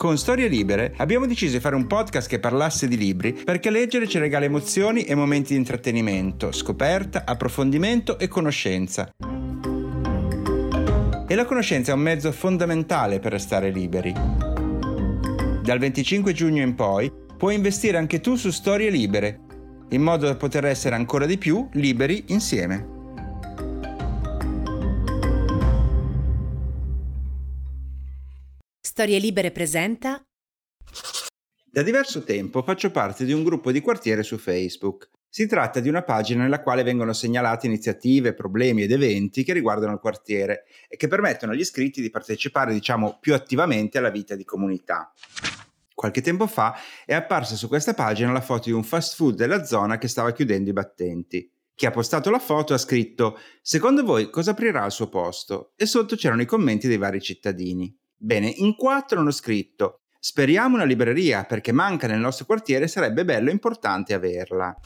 Con Storie Libere abbiamo deciso di fare un podcast che parlasse di libri perché leggere ci regala emozioni e momenti di intrattenimento, scoperta, approfondimento e conoscenza. E la conoscenza è un mezzo fondamentale per restare liberi. Dal 25 giugno in poi puoi investire anche tu su Storie Libere, in modo da poter essere ancora di più liberi insieme. Storie Libere presenta Da diverso tempo faccio parte di un gruppo di quartiere su Facebook. Si tratta di una pagina nella quale vengono segnalate iniziative, problemi ed eventi che riguardano il quartiere e che permettono agli iscritti di partecipare, diciamo, più attivamente alla vita di comunità. Qualche tempo fa è apparsa su questa pagina la foto di un fast food della zona che stava chiudendo i battenti. Chi ha postato la foto ha scritto Secondo voi cosa aprirà al suo posto? E sotto c'erano i commenti dei vari cittadini. Bene, in quattro hanno scritto Speriamo una libreria perché manca nel nostro quartiere e sarebbe bello e importante averla.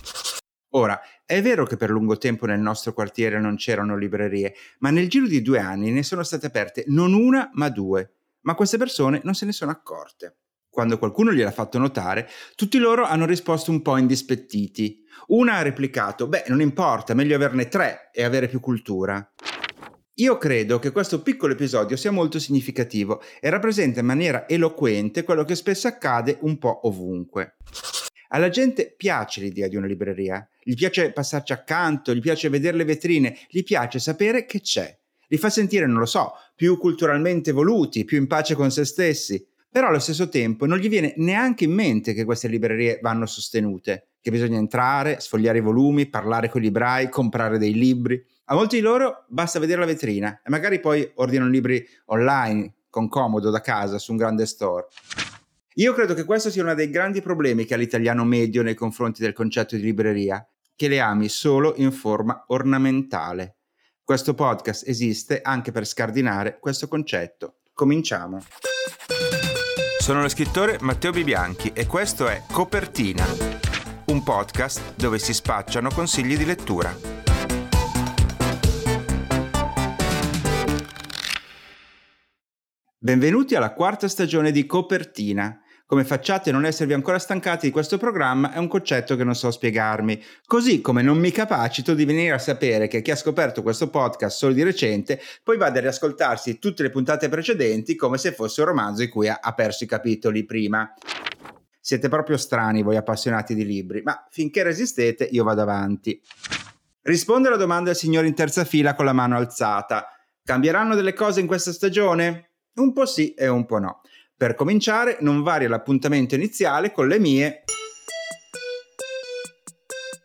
Ora, è vero che per lungo tempo nel nostro quartiere non c'erano librerie, ma nel giro di due anni ne sono state aperte non una ma due. Ma queste persone non se ne sono accorte. Quando qualcuno gliel'ha fatto notare, tutti loro hanno risposto un po' indispettiti. Una ha replicato: Beh, non importa, meglio averne tre e avere più cultura. Io credo che questo piccolo episodio sia molto significativo e rappresenta in maniera eloquente quello che spesso accade un po' ovunque. Alla gente piace l'idea di una libreria, gli piace passarci accanto, gli piace vedere le vetrine, gli piace sapere che c'è. Li fa sentire, non lo so, più culturalmente evoluti, più in pace con se stessi. Però allo stesso tempo non gli viene neanche in mente che queste librerie vanno sostenute, che bisogna entrare, sfogliare i volumi, parlare con i librai, comprare dei libri. A molti di loro basta vedere la vetrina e magari poi ordinano libri online, con comodo da casa, su un grande store. Io credo che questo sia uno dei grandi problemi che ha l'italiano medio nei confronti del concetto di libreria, che le ami solo in forma ornamentale. Questo podcast esiste anche per scardinare questo concetto. Cominciamo. Sono lo scrittore Matteo Bibianchi e questo è Copertina, un podcast dove si spacciano consigli di lettura. Benvenuti alla quarta stagione di Copertina. Come facciate a non esservi ancora stancati di questo programma è un concetto che non so spiegarmi, così come non mi capacito di venire a sapere che chi ha scoperto questo podcast solo di recente poi vada a riascoltarsi tutte le puntate precedenti come se fosse un romanzo in cui ha perso i capitoli prima. Siete proprio strani voi appassionati di libri, ma finché resistete io vado avanti. Risponde alla domanda del signore in terza fila con la mano alzata. Cambieranno delle cose in questa stagione? Un po' sì e un po' no. Per cominciare, non varia l'appuntamento iniziale con le mie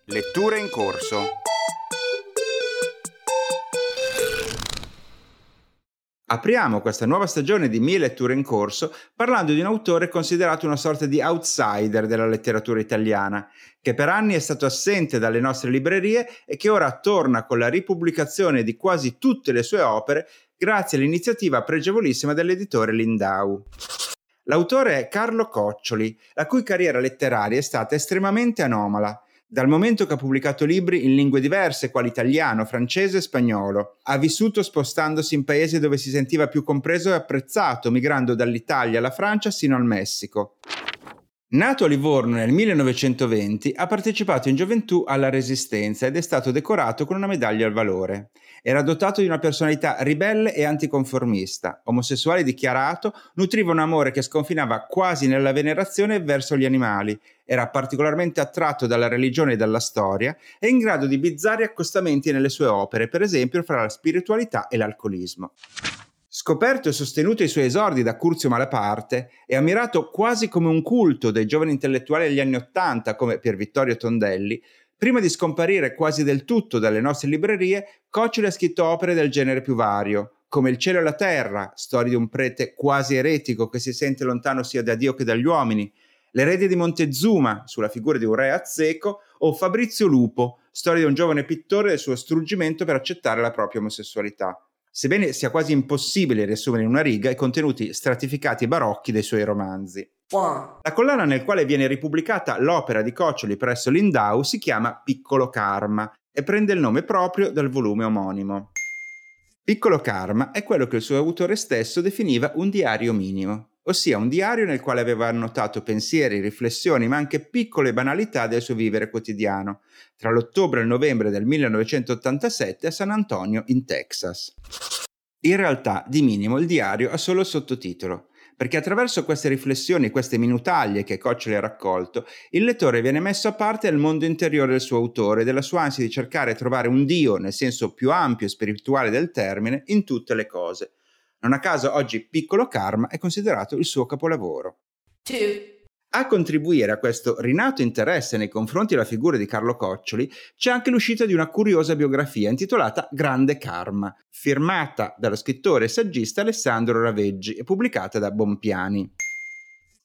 letture in corso. Apriamo questa nuova stagione di Mie letture in corso parlando di un autore considerato una sorta di outsider della letteratura italiana, che per anni è stato assente dalle nostre librerie e che ora torna con la ripubblicazione di quasi tutte le sue opere grazie all'iniziativa pregevolissima dell'editore Lindau. L'autore è Carlo Coccioli, la cui carriera letteraria è stata estremamente anomala. Dal momento che ha pubblicato libri in lingue diverse, quali italiano, francese e spagnolo, ha vissuto spostandosi in paesi dove si sentiva più compreso e apprezzato, migrando dall'Italia alla Francia sino al Messico. Nato a Livorno nel 1920, ha partecipato in gioventù alla Resistenza ed è stato decorato con una medaglia al valore. Era dotato di una personalità ribelle e anticonformista, omosessuale dichiarato, nutriva un amore che sconfinava quasi nella venerazione verso gli animali, era particolarmente attratto dalla religione e dalla storia e in grado di bizzarri accostamenti nelle sue opere, per esempio fra la spiritualità e l'alcolismo. Scoperto e sostenuto i suoi esordi da Curzio Malaparte e ammirato quasi come un culto dai giovani intellettuali degli anni Ottanta come Pier Vittorio Tondelli, prima di scomparire quasi del tutto dalle nostre librerie, Coccioli ha scritto opere del genere più vario, come Il cielo e la terra, storia di un prete quasi eretico che si sente lontano sia da Dio che dagli uomini, L'erede di Montezuma, sulla figura di un re azzeco, o Fabrizio Lupo, storia di un giovane pittore e del suo struggimento per accettare la propria omosessualità sebbene sia quasi impossibile riassumere in una riga i contenuti stratificati e barocchi dei suoi romanzi. La collana nel quale viene ripubblicata l'opera di Coccioli presso Lindau si chiama Piccolo Karma e prende il nome proprio dal volume omonimo. Piccolo Karma è quello che il suo autore stesso definiva un diario minimo, ossia un diario nel quale aveva annotato pensieri, riflessioni, ma anche piccole banalità del suo vivere quotidiano, tra l'ottobre e il novembre del 1987 a San Antonio, in Texas. In realtà, di minimo, il diario ha solo il sottotitolo, perché attraverso queste riflessioni, queste minutaglie che Coccioli ha raccolto, il lettore viene messo a parte del mondo interiore del suo autore, della sua ansia di cercare e trovare un Dio, nel senso più ampio e spirituale del termine, in tutte le cose. Non a caso oggi Piccolo Karma è considerato il suo capolavoro. Two. A contribuire a questo rinato interesse nei confronti della figura di Carlo Coccioli c'è anche l'uscita di una curiosa biografia intitolata Grande Karma, firmata dallo scrittore e saggista Alessandro Raveggi e pubblicata da Bompiani.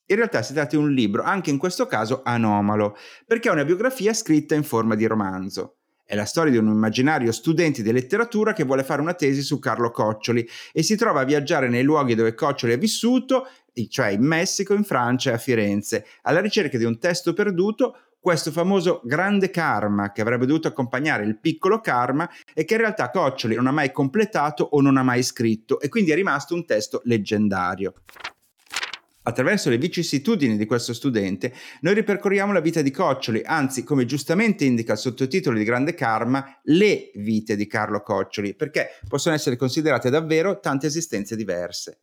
In realtà si tratta di un libro, anche in questo caso anomalo, perché è una biografia scritta in forma di romanzo. È la storia di un immaginario studente di letteratura che vuole fare una tesi su Carlo Coccioli e si trova a viaggiare nei luoghi dove Coccioli ha vissuto, cioè in Messico, in Francia e a Firenze, alla ricerca di un testo perduto questo famoso grande karma che avrebbe dovuto accompagnare il piccolo karma e che in realtà Coccioli non ha mai completato o non ha mai scritto e quindi è rimasto un testo leggendario. Attraverso le vicissitudini di questo studente, noi ripercorriamo la vita di Coccioli, anzi, come giustamente indica il sottotitolo di Grande Karma, le vite di Carlo Coccioli, perché possono essere considerate davvero tante esistenze diverse.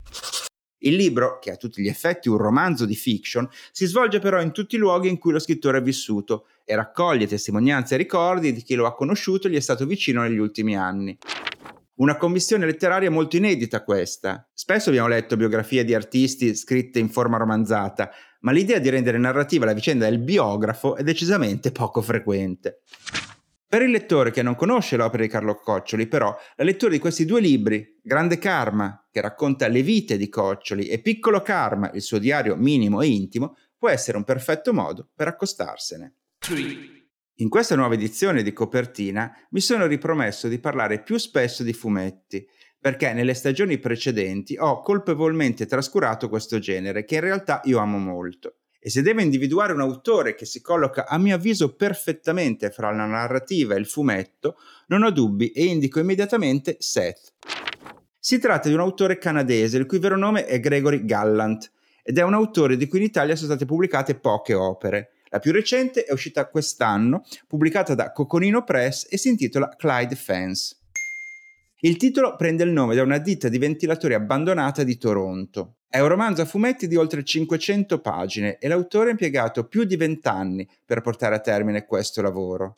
Il libro, che è a tutti gli effetti un romanzo di fiction, si svolge però in tutti i luoghi in cui lo scrittore è vissuto e raccoglie testimonianze e ricordi di chi lo ha conosciuto e gli è stato vicino negli ultimi anni. Una commissione letteraria molto inedita questa. Spesso abbiamo letto biografie di artisti scritte in forma romanzata, ma l'idea di rendere narrativa la vicenda del biografo è decisamente poco frequente. Per il lettore che non conosce l'opera di Carlo Coccioli, però, la lettura di questi due libri, Grande Karma, che racconta le vite di Coccioli, e Piccolo Karma, il suo diario minimo e intimo, può essere un perfetto modo per accostarsene. Three. In questa nuova edizione di copertina mi sono ripromesso di parlare più spesso di fumetti, perché nelle stagioni precedenti ho colpevolmente trascurato questo genere che in realtà io amo molto. E se devo individuare un autore che si colloca a mio avviso perfettamente fra la narrativa e il fumetto, non ho dubbi e indico immediatamente Seth. Si tratta di un autore canadese il cui vero nome è Gregory Gallant ed è un autore di cui in Italia sono state pubblicate poche opere. La più recente è uscita quest'anno, pubblicata da Coconino Press e si intitola Clyde Fence. Il titolo prende il nome da una ditta di ventilatori abbandonata di Toronto. È un romanzo a fumetti di oltre 500 pagine e l'autore ha impiegato più di 20 anni per portare a termine questo lavoro.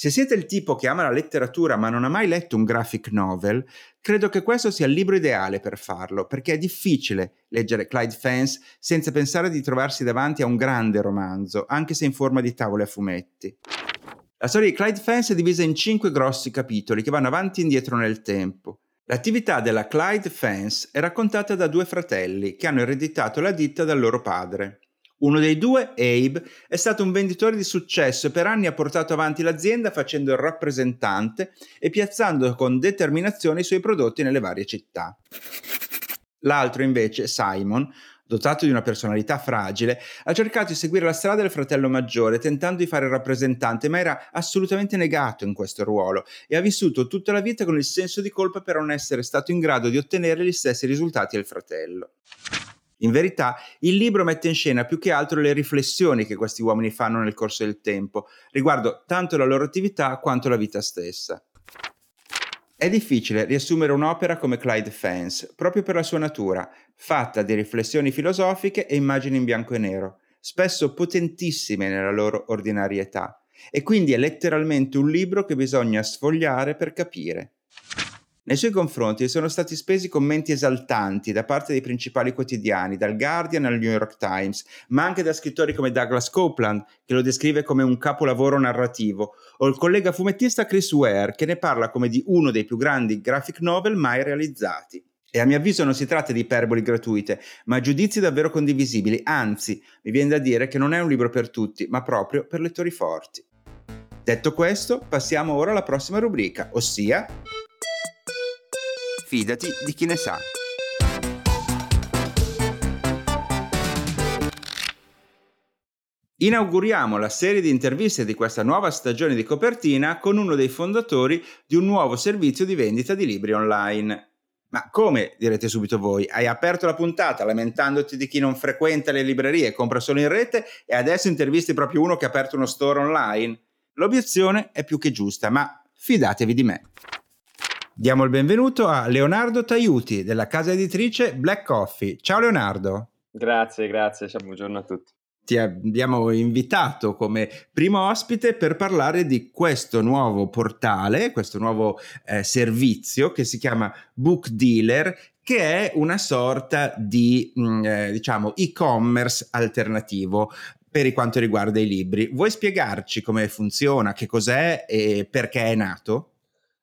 Se siete il tipo che ama la letteratura ma non ha mai letto un graphic novel, credo che questo sia il libro ideale per farlo, perché è difficile leggere Clyde Fence senza pensare di trovarsi davanti a un grande romanzo, anche se in forma di tavole a fumetti. La storia di Clyde Fence è divisa in cinque grossi capitoli che vanno avanti e indietro nel tempo. L'attività della Clyde Fence è raccontata da due fratelli che hanno ereditato la ditta dal loro padre. Uno dei due, Abe, è stato un venditore di successo e per anni ha portato avanti l'azienda facendo il rappresentante e piazzando con determinazione i suoi prodotti nelle varie città. L'altro invece, Simon, dotato di una personalità fragile, ha cercato di seguire la strada del fratello maggiore, tentando di fare il rappresentante, ma era assolutamente negato in questo ruolo e ha vissuto tutta la vita con il senso di colpa per non essere stato in grado di ottenere gli stessi risultati del fratello. In verità, il libro mette in scena più che altro le riflessioni che questi uomini fanno nel corso del tempo, riguardo tanto la loro attività quanto la vita stessa. È difficile riassumere un'opera come Clyde Fence, proprio per la sua natura, fatta di riflessioni filosofiche e immagini in bianco e nero, spesso potentissime nella loro ordinarietà, e quindi è letteralmente un libro che bisogna sfogliare per capire. Nei suoi confronti sono stati spesi commenti esaltanti da parte dei principali quotidiani, dal Guardian al New York Times, ma anche da scrittori come Douglas Copeland, che lo descrive come un capolavoro narrativo, o il collega fumettista Chris Ware, che ne parla come di uno dei più grandi graphic novel mai realizzati. E a mio avviso non si tratta di iperboli gratuite, ma giudizi davvero condivisibili, anzi, mi viene da dire che non è un libro per tutti, ma proprio per lettori forti. Detto questo, passiamo ora alla prossima rubrica, ossia fidati di chi ne sa. Inauguriamo la serie di interviste di questa nuova stagione di copertina con uno dei fondatori di un nuovo servizio di vendita di libri online. Ma come, direte subito voi, hai aperto la puntata lamentandoti di chi non frequenta le librerie e compra solo in rete e adesso intervisti proprio uno che ha aperto uno store online? L'obiezione è più che giusta, ma fidatevi di me. Diamo il benvenuto a Leonardo Taiuti della casa editrice Black Coffee. Ciao Leonardo. Grazie, grazie, ciao, buongiorno a tutti ti abbiamo invitato come primo ospite per parlare di questo nuovo portale, questo nuovo eh, servizio che si chiama Book Dealer, che è una sorta di mh, mm, eh, diciamo e-commerce alternativo per quanto riguarda i libri. Vuoi spiegarci come funziona, che cos'è e perché è nato?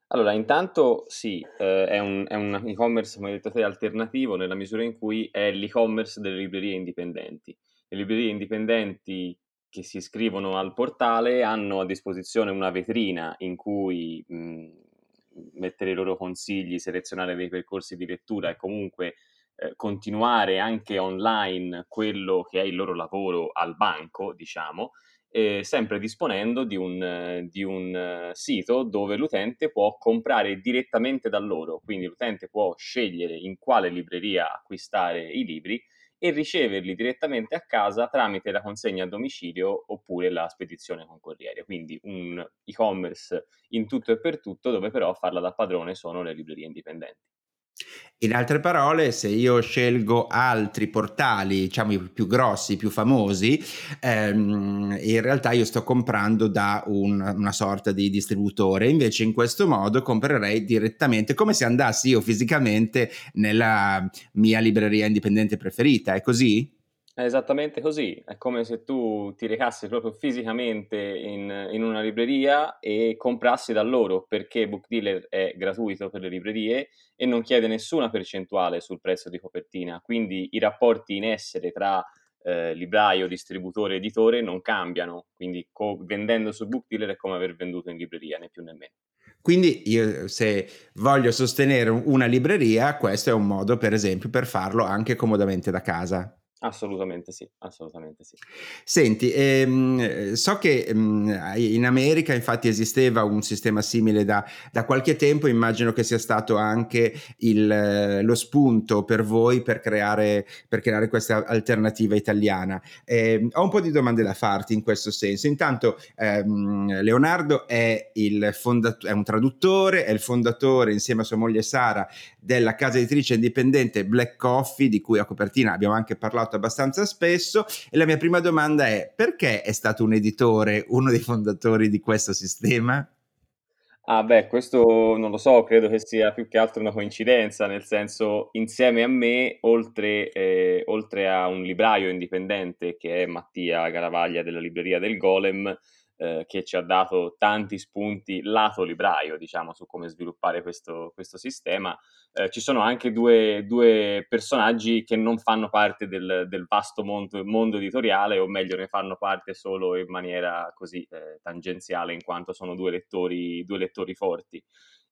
Allora, intanto sì, eh, è, un, è, un, e-commerce, come hai detto te, alternativo nella misura in cui è l'e-commerce delle librerie indipendenti. Le librerie indipendenti che si iscrivono al portale hanno a disposizione una vetrina in cui mh, mettere i loro consigli, selezionare dei percorsi di lettura e comunque eh, continuare anche online quello che è il loro lavoro al banco, diciamo, eh, sempre disponendo di un, di un uh, sito dove l'utente può comprare direttamente da loro, quindi l'utente può scegliere in quale libreria acquistare i libri e riceverli direttamente a casa tramite la consegna a domicilio oppure la spedizione con corriere. Quindi un e-commerce in tutto e per tutto dove però farla da padrone sono le librerie indipendenti. In altre parole, se io scelgo altri portali, diciamo i più grossi, i più famosi, ehm, in realtà io sto comprando da un, una sorta di distributore, invece in questo modo comprerei direttamente come se andassi io fisicamente nella mia libreria indipendente preferita, è così? È esattamente così, è come se tu ti recassi proprio fisicamente in, in, una libreria e comprassi da loro, perché Book Dealer è gratuito per le librerie e non chiede nessuna percentuale sul prezzo di copertina, quindi i rapporti in essere tra eh, libraio, distributore, editore non cambiano, quindi co- vendendo su Book Dealer è come aver venduto in libreria, né più né meno. Quindi io se voglio sostenere una libreria, questo è un modo per esempio per farlo anche comodamente da casa. Assolutamente sì, assolutamente sì. Senti, ehm, so che ehm, in America infatti esisteva un sistema simile da, da, qualche tempo, immagino che sia stato anche il, lo spunto per voi per creare, per creare questa alternativa italiana. Eh, ho un po' di domande da farti in questo senso. Intanto ehm, Leonardo è, fondat- è un traduttore, è il fondatore insieme a sua moglie Sara della casa editrice indipendente Black Coffee, di cui a copertina abbiamo anche parlato abbastanza spesso. E la mia prima domanda è: perché è stato un editore uno dei fondatori di questo sistema? Ah, beh, questo non lo so, credo che sia più che altro una coincidenza, nel senso, insieme a me, oltre, eh, oltre a un libraio indipendente che è Mattia Garavaglia della libreria del Golem, eh, che ci ha dato tanti spunti lato libraio, diciamo, su come sviluppare questo, questo sistema. Eh, ci sono anche due, due, personaggi che non fanno parte del, del vasto mondo, mondo, editoriale, o meglio, ne fanno parte solo in maniera così eh, tangenziale, in quanto sono due lettori, due lettori forti.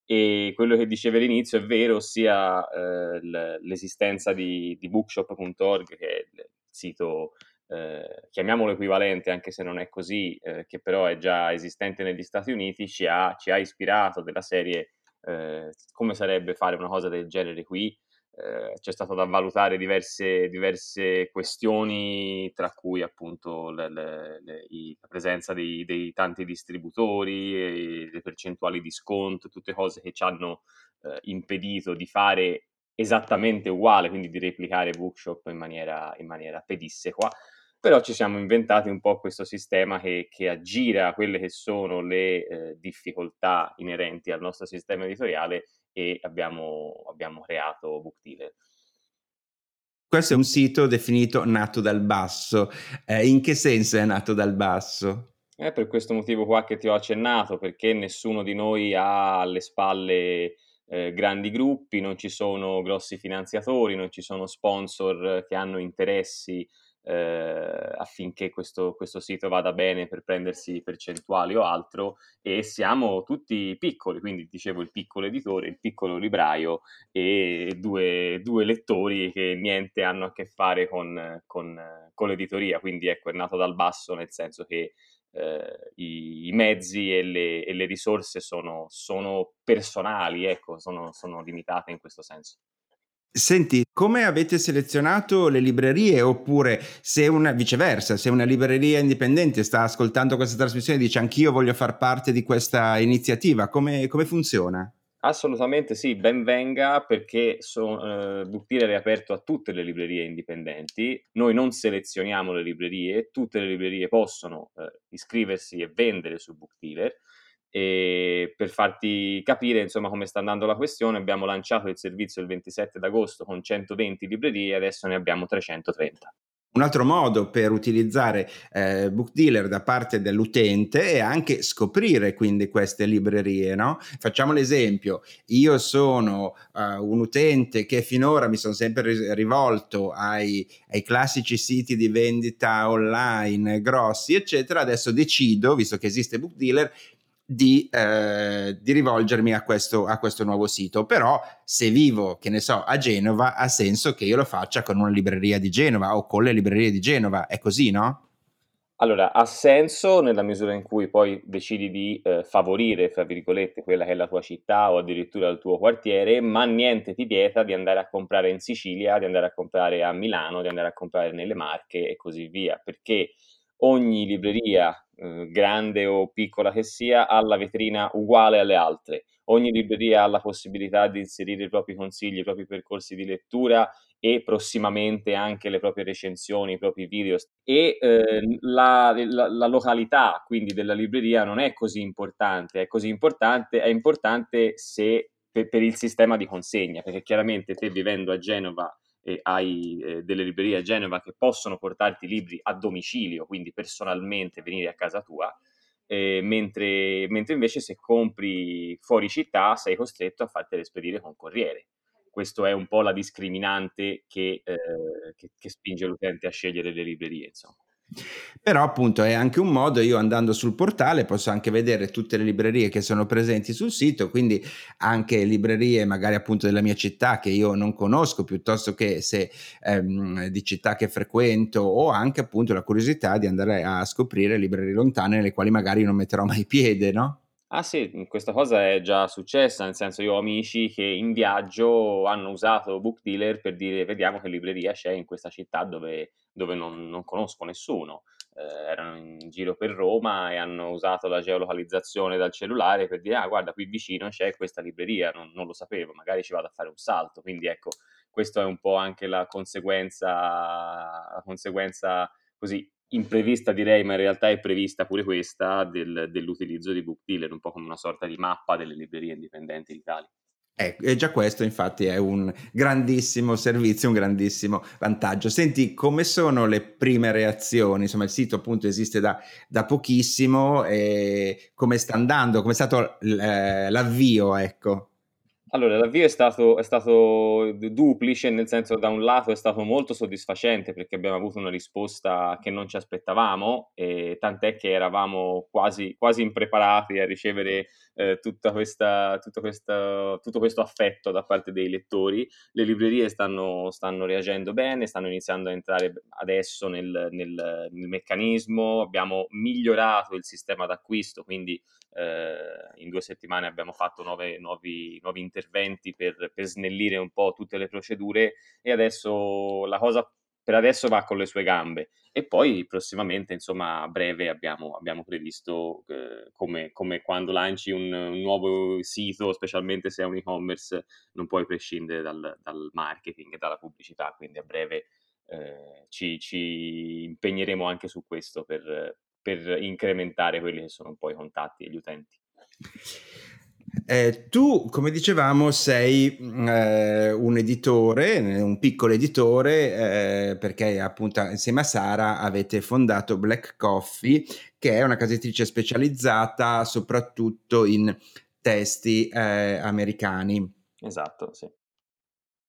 E quello che dicevi all'inizio è vero, sia eh, l'esistenza di, di bookshop.org, che è il sito eh, chiamiamolo equivalente, anche se non è così, eh, che però è già esistente negli Stati Uniti, ci ha, ci ha ispirato della serie eh, come sarebbe fare una cosa del genere qui. Eh, c'è stato da valutare diverse, diverse questioni, tra cui appunto le, le, le, la presenza dei, dei, tanti distributori, le percentuali di sconto, tutte cose che ci hanno impedito di fare esattamente uguale, quindi di replicare Bookshop in maniera, in maniera pedissequa però ci siamo inventati un po' questo sistema che, che aggira quelle che sono le eh, difficoltà inerenti al nostro sistema editoriale e abbiamo, abbiamo creato Bookdealer. Questo è un sito definito nato dal basso. Eh, in che senso è nato dal basso? È per questo motivo qua che ti ho accennato, perché nessuno di noi ha alle spalle eh, grandi gruppi, non ci sono grossi finanziatori, non ci sono sponsor che hanno interessi eh, affinché questo, questo, sito vada bene per prendersi percentuali o altro e siamo tutti piccoli, quindi dicevo il piccolo editore, il piccolo libraio e due, due lettori che niente hanno a che fare con, con, con, l'editoria, quindi ecco è nato dal basso nel senso che eh, i, i, mezzi e le, e le risorse sono, sono personali, ecco, sono, sono limitate in questo senso. Senti, come avete selezionato le librerie? Oppure se una viceversa, se una libreria indipendente sta ascoltando questa trasmissione e dice anch'io voglio far parte di questa iniziativa, come, come funziona? Assolutamente sì, ben venga perché so, eh, Dealer è aperto a tutte le librerie indipendenti, noi non selezioniamo le librerie, tutte le librerie possono eh, iscriversi e vendere su Book Dealer e per farti capire insomma come sta andando la questione abbiamo lanciato il servizio il 27 d'agosto con 120 librerie e adesso ne abbiamo 330. Un altro modo per utilizzare eh, Book Dealer da parte dell'utente è anche scoprire quindi queste librerie, no? Facciamo l'esempio, io sono uh, un utente che finora mi sono sempre rivolto ai, ai, classici siti di vendita online grossi, eccetera, adesso decido, visto che esiste Book Dealer, di, eh, di rivolgermi a questo, a questo, nuovo sito. Però se vivo, che ne so, a Genova, ha senso che io lo faccia con una libreria di Genova o con le librerie di Genova. È così, no? Allora, ha senso nella misura in cui poi decidi di eh, favorire, fra virgolette, quella che è la tua città o addirittura il tuo quartiere, ma niente ti vieta di andare a comprare in Sicilia, di andare a comprare a Milano, di andare a comprare nelle Marche e così via, perché ogni libreria, eh, grande o piccola che sia, ha la vetrina uguale alle altre. Ogni libreria ha la possibilità di inserire i propri consigli, i propri percorsi di lettura e prossimamente anche le proprie recensioni, i propri video. E eh, la, la, la, località quindi della libreria non è così importante, è così importante, è importante se per, per il sistema di consegna, perché chiaramente te vivendo a Genova eh, hai eh, delle librerie a Genova che possono portarti libri a domicilio, quindi personalmente venire a casa tua, eh, mentre, mentre, invece se compri fuori città sei costretto a fartele spedire con corriere. Questo è un po' la discriminante che, eh, che, che spinge l'utente a scegliere le librerie, insomma. Però appunto è anche un modo, io andando sul portale posso anche vedere tutte le librerie che sono presenti sul sito, quindi anche librerie magari appunto della mia città che io non conosco, piuttosto che se ehm, di città che frequento o anche appunto la curiosità di andare a scoprire librerie lontane nelle quali magari non metterò mai piede, no? Ah sì, questa cosa è già successa, nel senso io ho amici che in viaggio hanno usato Book Dealer per dire vediamo che libreria c'è in questa città dove, dove non, non, conosco nessuno. Eh, erano in giro per Roma e hanno usato la geolocalizzazizione dal cellulare per dire ah guarda qui vicino c'è questa libreria, non, non lo sapevo, magari ci vado a fare un salto. Quindi ecco, questa è un po' anche la conseguenza, la conseguenza così imprevista direi, ma in realtà è prevista pure questa del, dell'utilizzo di Book Dealer, un po' come una sorta di mappa delle librerie indipendenti d'Italia. Ecco, e già questo infatti è un grandissimo servizio, un grandissimo vantaggio. Senti, come sono le prime reazioni? Insomma, il sito appunto esiste da, da pochissimo, e come sta andando? Come è stato eh, l'avvio, ecco? Allora, l'avvio è stato, è stato duplice, nel senso da un lato è stato molto soddisfacente perché abbiamo avuto una risposta che non ci aspettavamo, e tant'è che eravamo quasi, quasi impreparati a ricevere eh, questa, tutto, questa, tutto, questo affetto da parte dei lettori. Le librerie stanno, stanno reagendo bene, stanno iniziando a entrare adesso nel, nel, nel meccanismo, abbiamo migliorato il sistema d'acquisto, quindi eh, in due settimane abbiamo fatto nuove, nuovi, nuovi interventi per, per snellire un po' tutte le procedure e adesso la cosa per adesso va con le sue gambe e poi prossimamente, insomma, a breve abbiamo, abbiamo previsto eh, come, come, quando lanci un, un, nuovo sito, specialmente se è un e-commerce, non puoi prescindere dal, dal marketing e dalla pubblicità, quindi a breve eh, ci, ci, impegneremo anche su questo per, per incrementare quelli che sono un po' i contatti e gli utenti. Eh, tu, come dicevamo, sei eh, un editore, un piccolo editore, eh, perché appunto insieme a Sara avete fondato Black Coffee, che è una casa editrice specializzata soprattutto in testi eh, americani. Esatto, sì.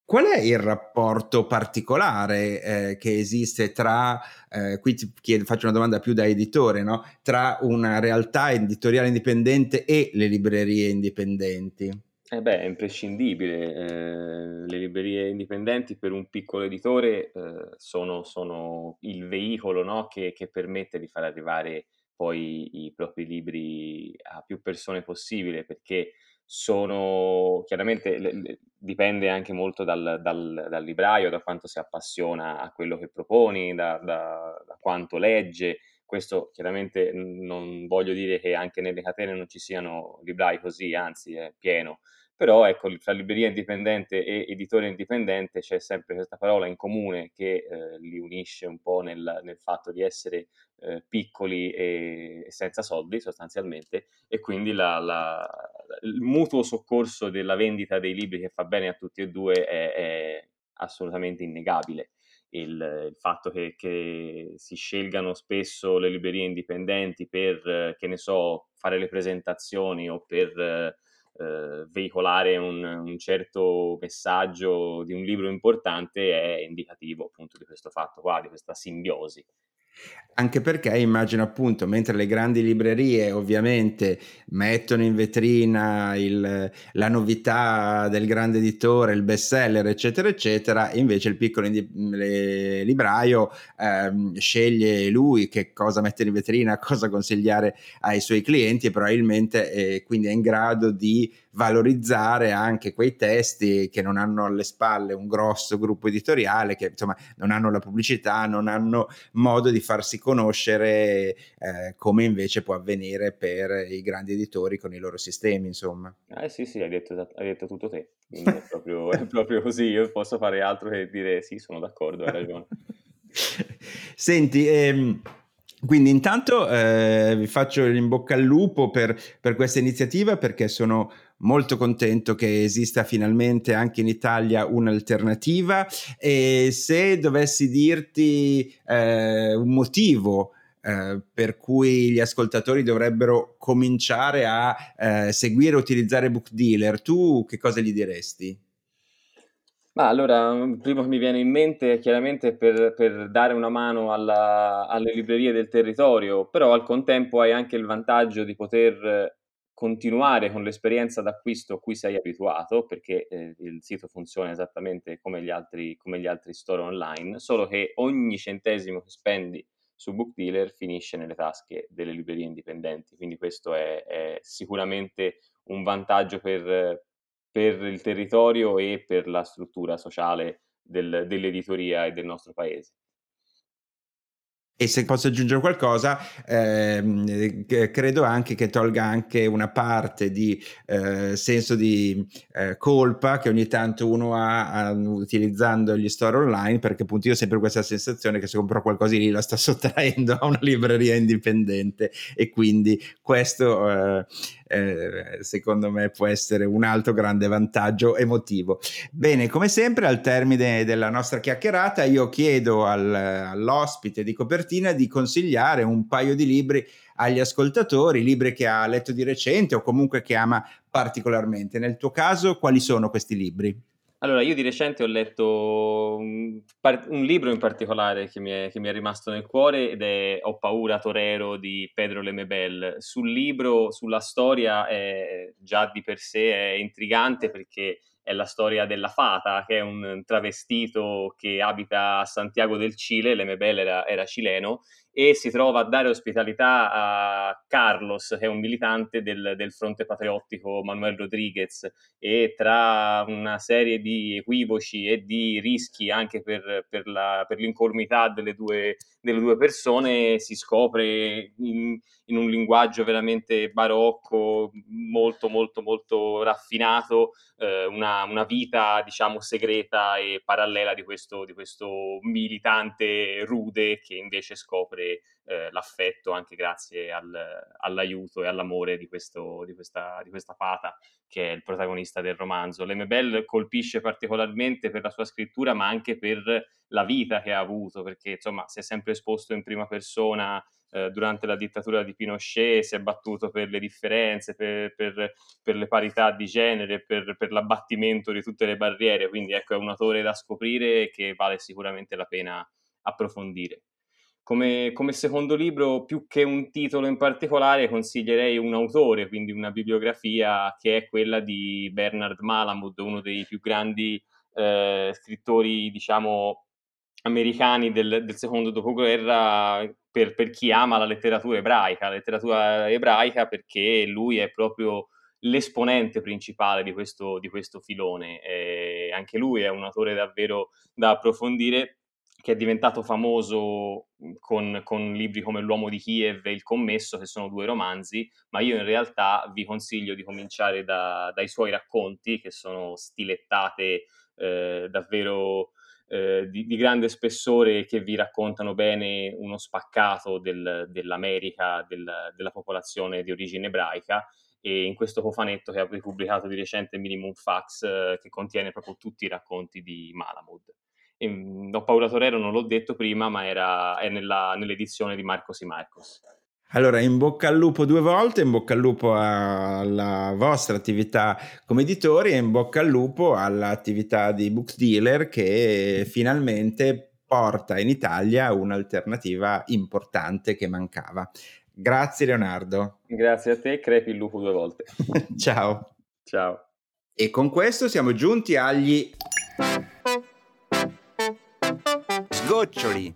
Qual è il rapporto particolare eh, che esiste tra, eh, qui ti chiedo, faccio una domanda più da editore, no? tra una realtà editoriale indipendente e le librerie indipendenti? Eh beh, è imprescindibile. Eh, le librerie indipendenti per un piccolo editore eh, sono, sono, il veicolo no? che, che, permette di far arrivare poi i propri libri a più persone possibile, perché sono chiaramente le, le, dipende anche molto dal, dal, dal, libraio, da quanto si appassiona a quello che proponi, da, da, da quanto legge. Questo chiaramente non voglio dire che anche nelle catene non ci siano librai così, anzi è pieno, però ecco, tra libreria indipendente e editore indipendente c'è sempre questa parola in comune che eh, li unisce un po' nel, nel fatto di essere eh, piccoli e, senza soldi sostanzialmente e quindi la, la, il mutuo soccorso della vendita dei libri che fa bene a tutti e due è, è assolutamente innegabile. Il, il, fatto che, che, si scelgano spesso le librerie indipendenti per, che ne so, fare le presentazioni o per eh, veicolare un, un, certo messaggio di un libro importante è indicativo appunto di questo fatto qua, di questa simbiosi. Anche perché immagino appunto, mentre le grandi librerie ovviamente mettono in vetrina il, la novità del grande editore, il bestseller, eccetera, eccetera, invece il piccolo indi- libraio ehm, sceglie lui che cosa mettere in vetrina, cosa consigliare ai suoi clienti e probabilmente eh, quindi è in grado di valorizzare anche quei testi che non hanno alle spalle un grosso gruppo editoriale, che insomma non hanno la pubblicità, non hanno modo di farsi conoscere eh, come invece può avvenire per i grandi editori con i loro sistemi, insomma. Eh sì, sì, hai detto, hai detto tutto te, è proprio, è proprio così, io posso fare altro che dire sì, sono d'accordo, hai ragione. Senti, ehm, quindi intanto eh, vi faccio in bocca al lupo per, per, questa iniziativa perché sono molto contento che esista finalmente anche in Italia un'alternativa e se dovessi dirti eh, un motivo eh, per cui gli ascoltatori dovrebbero cominciare a eh, seguire e utilizzare Book Dealer, tu che cosa gli diresti? Ma allora, il primo che mi viene in mente è chiaramente per, per dare una mano alla, alle librerie del territorio, però al contempo hai anche il vantaggio di poter continuare con l'esperienza d'acquisto a cui sei abituato, perché eh, il sito funziona esattamente come gli, altri, come gli altri store online, solo che ogni centesimo che spendi su Book Dealer finisce nelle tasche delle librerie indipendenti, quindi questo è, è sicuramente un vantaggio per, per il territorio e per la struttura sociale del, dell'editoria e del nostro paese. E se posso aggiungere qualcosa, ehm, credo anche che tolga anche una parte di eh, senso di eh, colpa che ogni tanto uno ha, ha, utilizzando gli store online, perché appunto io ho sempre questa sensazione che se compro qualcosa lì la sta sottraendo a una libreria indipendente e quindi questo eh, eh, secondo me può essere un altro grande vantaggio emotivo. Bene, come sempre al termine della nostra chiacchierata io chiedo al, all'ospite di copertina di consigliare un paio di libri agli ascoltatori, libri che ha letto di recente o comunque che ama particolarmente. Nel tuo caso, quali sono questi libri? Allora, io di recente ho letto un, un libro in particolare che mi, è, che mi, è, rimasto nel cuore ed è Ho paura Torero di Pedro Lemebel. Sul libro, sulla storia, è, già di per sé è intrigante perché è la storia della fata, che è un travestito che abita a Santiago del Cile, Lemebel era, era cileno, e si trova a dare ospitalità a Carlos, che è un militante del, del fronte patriottico Manuel Rodriguez, e tra una serie di equivoci e di rischi anche per, per, la, per l'incolumità delle due, delle due, persone si scopre in, in, un linguaggio veramente barocco, molto molto molto raffinato, eh, una, una, vita diciamo segreta e parallela di questo, di questo militante rude che invece scopre eh, l'affetto anche grazie al, all'aiuto e all'amore di, questo, di, questa, di questa fata che è il protagonista del romanzo. Lemebel colpisce particolarmente per la sua scrittura ma anche per la vita che ha avuto perché insomma si è sempre esposto in prima persona eh, durante la dittatura di Pinochet, si è battuto per le differenze, per, per, per le parità di genere, per, per, l'abbattimento di tutte le barriere, quindi ecco è un autore da scoprire che vale sicuramente la pena approfondire. Come, come, secondo libro, più che un titolo in particolare, consiglierei un autore, quindi una bibliografia che è quella di Bernard Malamud, uno dei più grandi eh, scrittori, diciamo, americani del, del, secondo dopoguerra, per, per, chi ama la letteratura ebraica, la letteratura ebraica perché lui è proprio l'esponente principale di questo, di questo filone. Eh, anche lui è un autore davvero da approfondire che è diventato famoso con, con, libri come L'uomo di Kiev e Il commesso, che sono due romanzi, ma io in realtà vi consiglio di cominciare da, dai suoi racconti, che sono stilettate eh, davvero eh, di, di, grande spessore che vi raccontano bene uno spaccato del, dell'America, del, della popolazione di origine ebraica e in questo cofanetto che ha pubblicato di recente Minimum Fax eh, che contiene proprio tutti i racconti di Malamud. E, mh, Ho paura Torero non l'ho detto prima, ma era, è nella, nell'edizione di Marcos y Marcos. Allora, in bocca al lupo due volte, in bocca al lupo alla vostra attività come editori e in bocca al lupo all'attività di book dealer che finalmente porta in Italia un'alternativa importante che mancava. Grazie Leonardo. Grazie a te, crepi il lupo due volte. Ciao. Ciao. E con questo siamo giunti agli sgoccioli.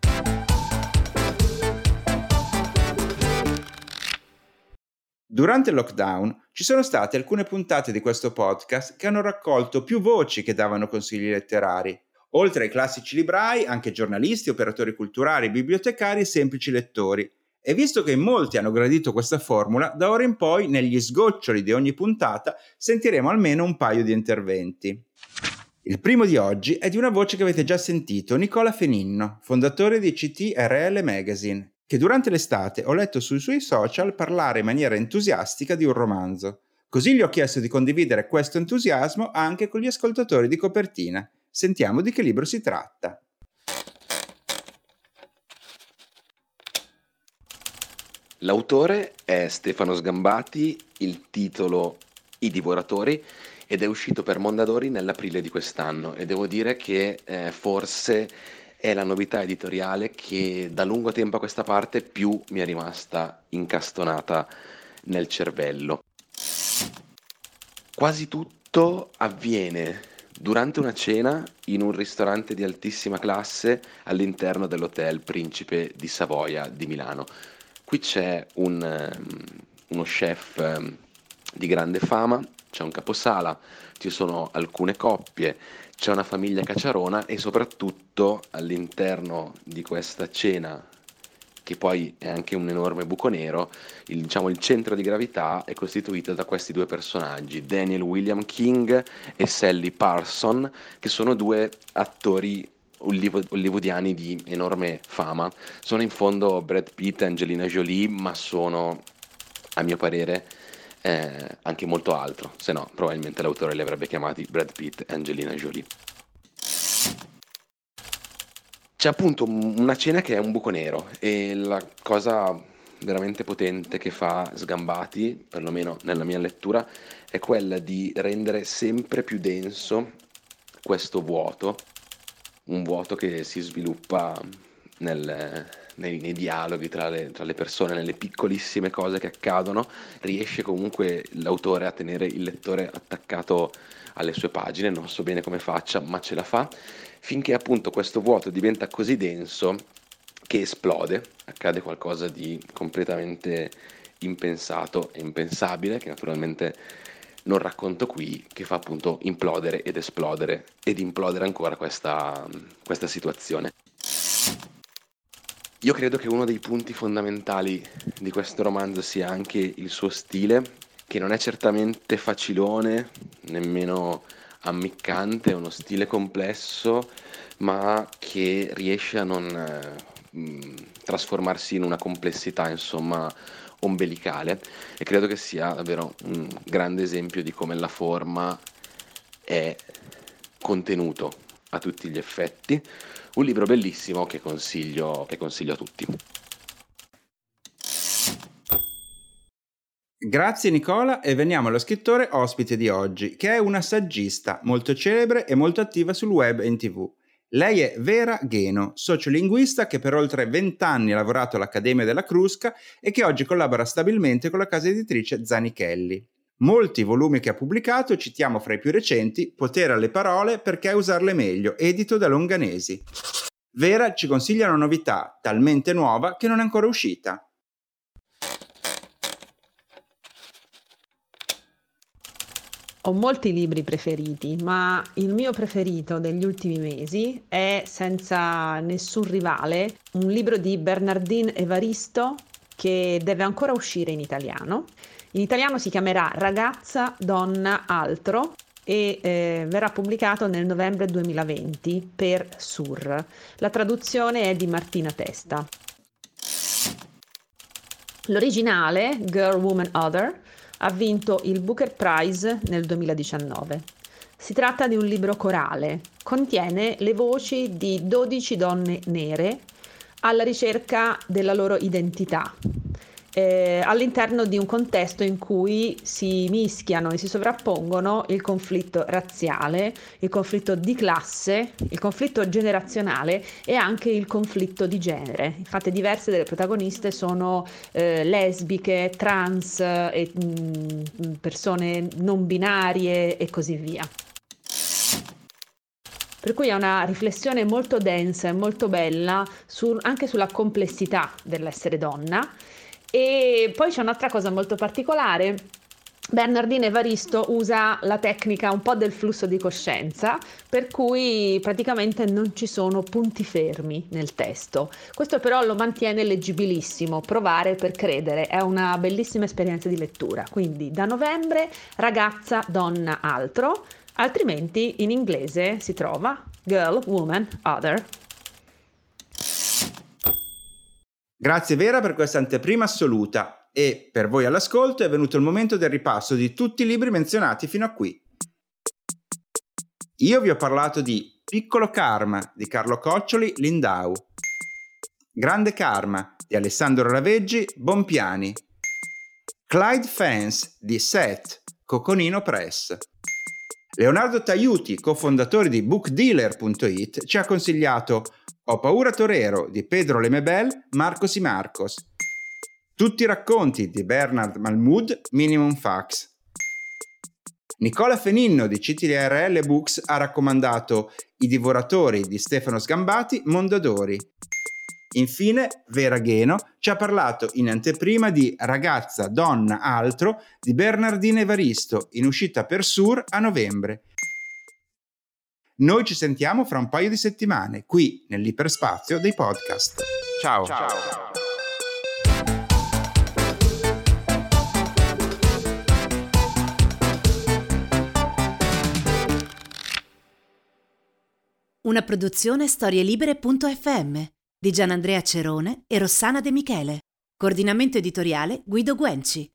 Durante il lockdown ci sono state alcune puntate di questo podcast che hanno raccolto più voci che davano consigli letterari. Oltre ai classici librai, anche giornalisti, operatori culturali, bibliotecari e semplici lettori. E visto che molti hanno gradito questa formula, da ora in poi, negli sgoccioli di ogni puntata, sentiremo almeno un paio di interventi. Il primo di oggi è di una voce che avete già sentito, Nicola Feninno, fondatore di CTRL Magazine, che durante l'estate ho letto sui suoi social parlare in maniera entusiastica di un romanzo. Così gli ho chiesto di condividere questo entusiasmo anche con gli ascoltatori di copertina. Sentiamo di che libro si tratta. L'autore è Stefano Sgambati, il titolo I divoratori ed è uscito per Mondadori nell'aprile di quest'anno e devo dire che eh, forse è la novità editoriale che da lungo tempo a questa parte più mi è rimasta incastonata nel cervello. Quasi tutto avviene durante una cena in un ristorante di altissima classe all'interno dell'Hotel Principe di Savoia di Milano. Qui c'è un, um, uno chef um, di grande fama, c'è un caposala, ci sono alcune coppie, c'è una famiglia cacciarona e soprattutto all'interno di questa cena che poi è anche un enorme buco nero, il, diciamo, il centro di gravità è costituito da questi due personaggi, Daniel William King e Sally Parson, che sono due attori hollywoodiani di enorme fama. Sono in fondo Brad Pitt e Angelina Jolie, ma sono, a mio parere, eh, anche molto altro, se no probabilmente l'autore li avrebbe chiamati Brad Pitt e Angelina Jolie. C'è appunto una cena che è un buco nero e la cosa veramente potente che fa Sgambati, perlomeno nella mia lettura, è quella di rendere sempre più denso questo vuoto, un vuoto che si sviluppa nel, nei, nei dialoghi tra le, tra le, persone, nelle piccolissime cose che accadono, riesce comunque l'autore a tenere il lettore attaccato alle sue pagine, non so bene come faccia, ma ce la fa, finché appunto questo vuoto diventa così denso che esplode, accade qualcosa di completamente impensato e impensabile, che naturalmente non racconto qui, che fa appunto implodere ed esplodere ed implodere ancora questa, questa situazione. Io credo che uno dei punti fondamentali di questo romanzo sia anche il suo stile, che non è certamente facilone, nemmeno ammiccante, è uno stile complesso, ma che riesce a non eh, trasformarsi in una complessità, insomma, ombelicale. E credo che sia davvero un grande esempio di come la forma è contenuto a tutti gli effetti, un libro bellissimo che consiglio, che consiglio a tutti. Grazie Nicola e veniamo allo scrittore ospite di oggi, che è una saggista molto celebre e molto attiva sul web e in tv. Lei è Vera Gheno, sociolinguista che per oltre vent'anni ha lavorato all'Accademia della Crusca e che oggi collabora stabilmente con la casa editrice Zanichelli. Molti volumi che ha pubblicato citiamo fra i più recenti Potere alle parole perché usarle meglio, edito da Longanesi. Vera ci consiglia una novità talmente nuova che non è ancora uscita. Ho molti libri preferiti, ma il mio preferito degli ultimi mesi è senza nessun rivale un libro di Bernardine Evaristo che deve ancora uscire in italiano. In italiano si chiamerà Ragazza, donna, altro e eh, verrà pubblicato nel novembre 2020 per Sur. La traduzione è di Martina Testa. L'originale, Girl, Woman, Other, ha vinto il Booker Prize nel 2019. Si tratta di un libro corale, contiene le voci di 12 donne nere alla ricerca della loro identità, eh, all'interno di un contesto in cui si mischiano e si sovrappongono il conflitto razziale, il conflitto di classe, il conflitto generazionale e anche il conflitto di genere. Infatti diverse delle protagoniste sono eh, lesbiche, trans, e, mh, mm, persone non binarie e così via. Per cui è una riflessione molto densa e molto bella su, anche sulla complessità dell'essere donna e poi c'è un'altra cosa molto particolare. Bernardino Evaristo usa la tecnica un po' del flusso di coscienza, per cui praticamente non ci sono punti fermi nel testo. Questo però lo mantiene leggibilissimo, provare per credere, è una bellissima esperienza di lettura. Quindi da novembre ragazza, donna, altro, altrimenti in inglese si trova girl, woman, other. Grazie Vera per questa anteprima assoluta e per voi all'ascolto è venuto il momento del ripasso di tutti i libri menzionati fino a qui. Io vi ho parlato di Piccolo Karma di Carlo Coccioli, Lindau, Grande Karma di Alessandro Raveggi, Bompiani, Clyde Fence di Seth, Coconino Press. Leonardo Taiuti, cofondatore di bookdealer.it, ci ha consigliato ho paura Torero di Pedro Lemebel, Marcos y Marcos. Tutti i racconti di Bernard Malmoud, Minimum Fax. Nicola Feninno di CTRL Books ha raccomandato I divoratori di Stefano Sgambati, Mondadori. Infine, Vera Gheno ci ha parlato in anteprima di Ragazza, donna, altro di Bernardina Evaristo, in uscita per Sur a novembre. Noi ci sentiamo fra un paio di settimane qui nell'iperspazio dei podcast. Ciao. Ciao. Una produzione storielibere.fm di Gianandrea Cerone e Rossana De Michele. Coordinamento editoriale Guido Guenci.